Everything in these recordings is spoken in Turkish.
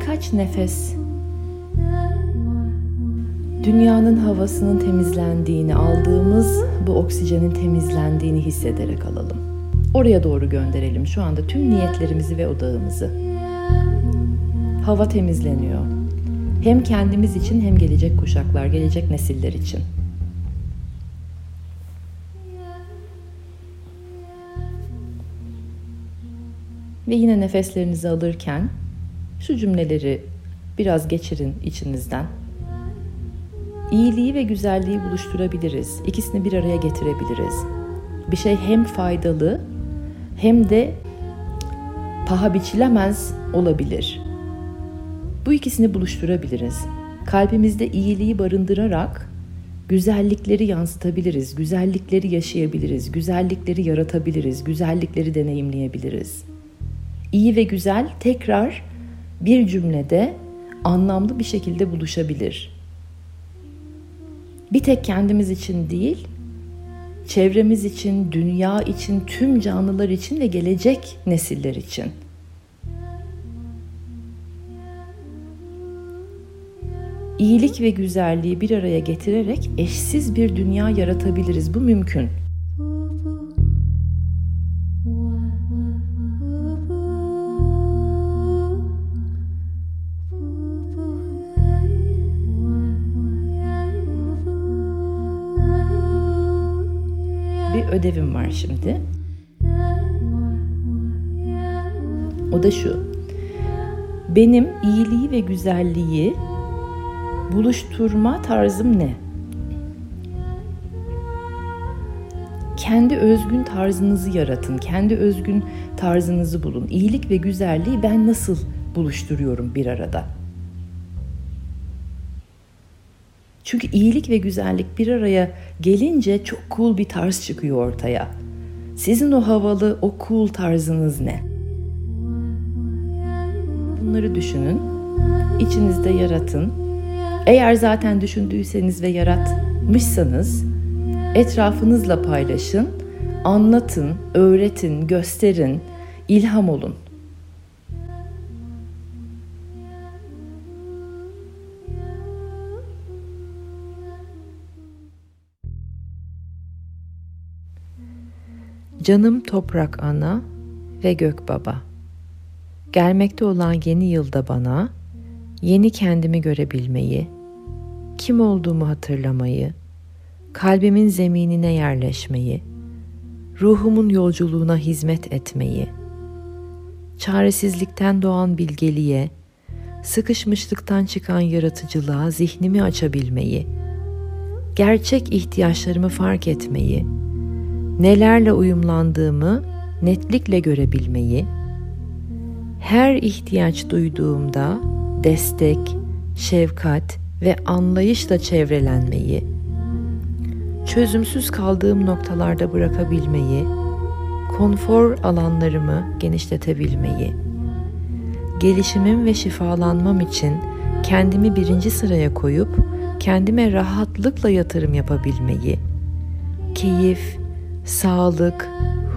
birkaç nefes dünyanın havasının temizlendiğini, aldığımız bu oksijenin temizlendiğini hissederek alalım. Oraya doğru gönderelim şu anda tüm niyetlerimizi ve odağımızı. Hava temizleniyor. Hem kendimiz için hem gelecek kuşaklar, gelecek nesiller için. Ve yine nefeslerinizi alırken şu cümleleri biraz geçirin içinizden. İyiliği ve güzelliği buluşturabiliriz. İkisini bir araya getirebiliriz. Bir şey hem faydalı hem de paha biçilemez olabilir. Bu ikisini buluşturabiliriz. Kalbimizde iyiliği barındırarak güzellikleri yansıtabiliriz, güzellikleri yaşayabiliriz, güzellikleri yaratabiliriz, güzellikleri deneyimleyebiliriz. İyi ve güzel tekrar bir cümlede anlamlı bir şekilde buluşabilir. Bir tek kendimiz için değil, çevremiz için, dünya için, tüm canlılar için ve gelecek nesiller için. İyilik ve güzelliği bir araya getirerek eşsiz bir dünya yaratabiliriz. Bu mümkün. Bir ödevim var şimdi. O da şu. Benim iyiliği ve güzelliği buluşturma tarzım ne? Kendi özgün tarzınızı yaratın. Kendi özgün tarzınızı bulun. İyilik ve güzelliği ben nasıl buluşturuyorum bir arada? Çünkü iyilik ve güzellik bir araya gelince çok cool bir tarz çıkıyor ortaya. Sizin o havalı, o cool tarzınız ne? Bunları düşünün, içinizde yaratın. Eğer zaten düşündüyseniz ve yaratmışsanız etrafınızla paylaşın, anlatın, öğretin, gösterin, ilham olun. Canım toprak ana ve gök baba. Gelmekte olan yeni yılda bana yeni kendimi görebilmeyi, kim olduğumu hatırlamayı, kalbimin zeminine yerleşmeyi, ruhumun yolculuğuna hizmet etmeyi, çaresizlikten doğan bilgeliğe, sıkışmışlıktan çıkan yaratıcılığa zihnimi açabilmeyi, gerçek ihtiyaçlarımı fark etmeyi, nelerle uyumlandığımı netlikle görebilmeyi, her ihtiyaç duyduğumda destek, şefkat ve anlayışla çevrelenmeyi, çözümsüz kaldığım noktalarda bırakabilmeyi, konfor alanlarımı genişletebilmeyi, gelişimim ve şifalanmam için kendimi birinci sıraya koyup kendime rahatlıkla yatırım yapabilmeyi, keyif, sağlık,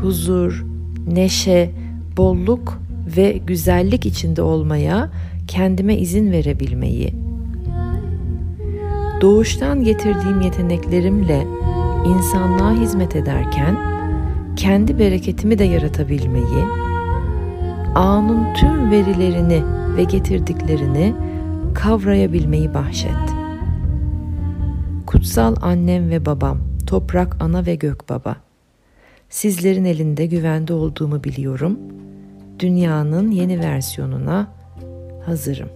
huzur, neşe, bolluk ve güzellik içinde olmaya kendime izin verebilmeyi, doğuştan getirdiğim yeteneklerimle insanlığa hizmet ederken kendi bereketimi de yaratabilmeyi, anın tüm verilerini ve getirdiklerini kavrayabilmeyi bahşet. Kutsal annem ve babam, toprak ana ve gök baba. Sizlerin elinde güvende olduğumu biliyorum. Dünyanın yeni versiyonuna hazırım.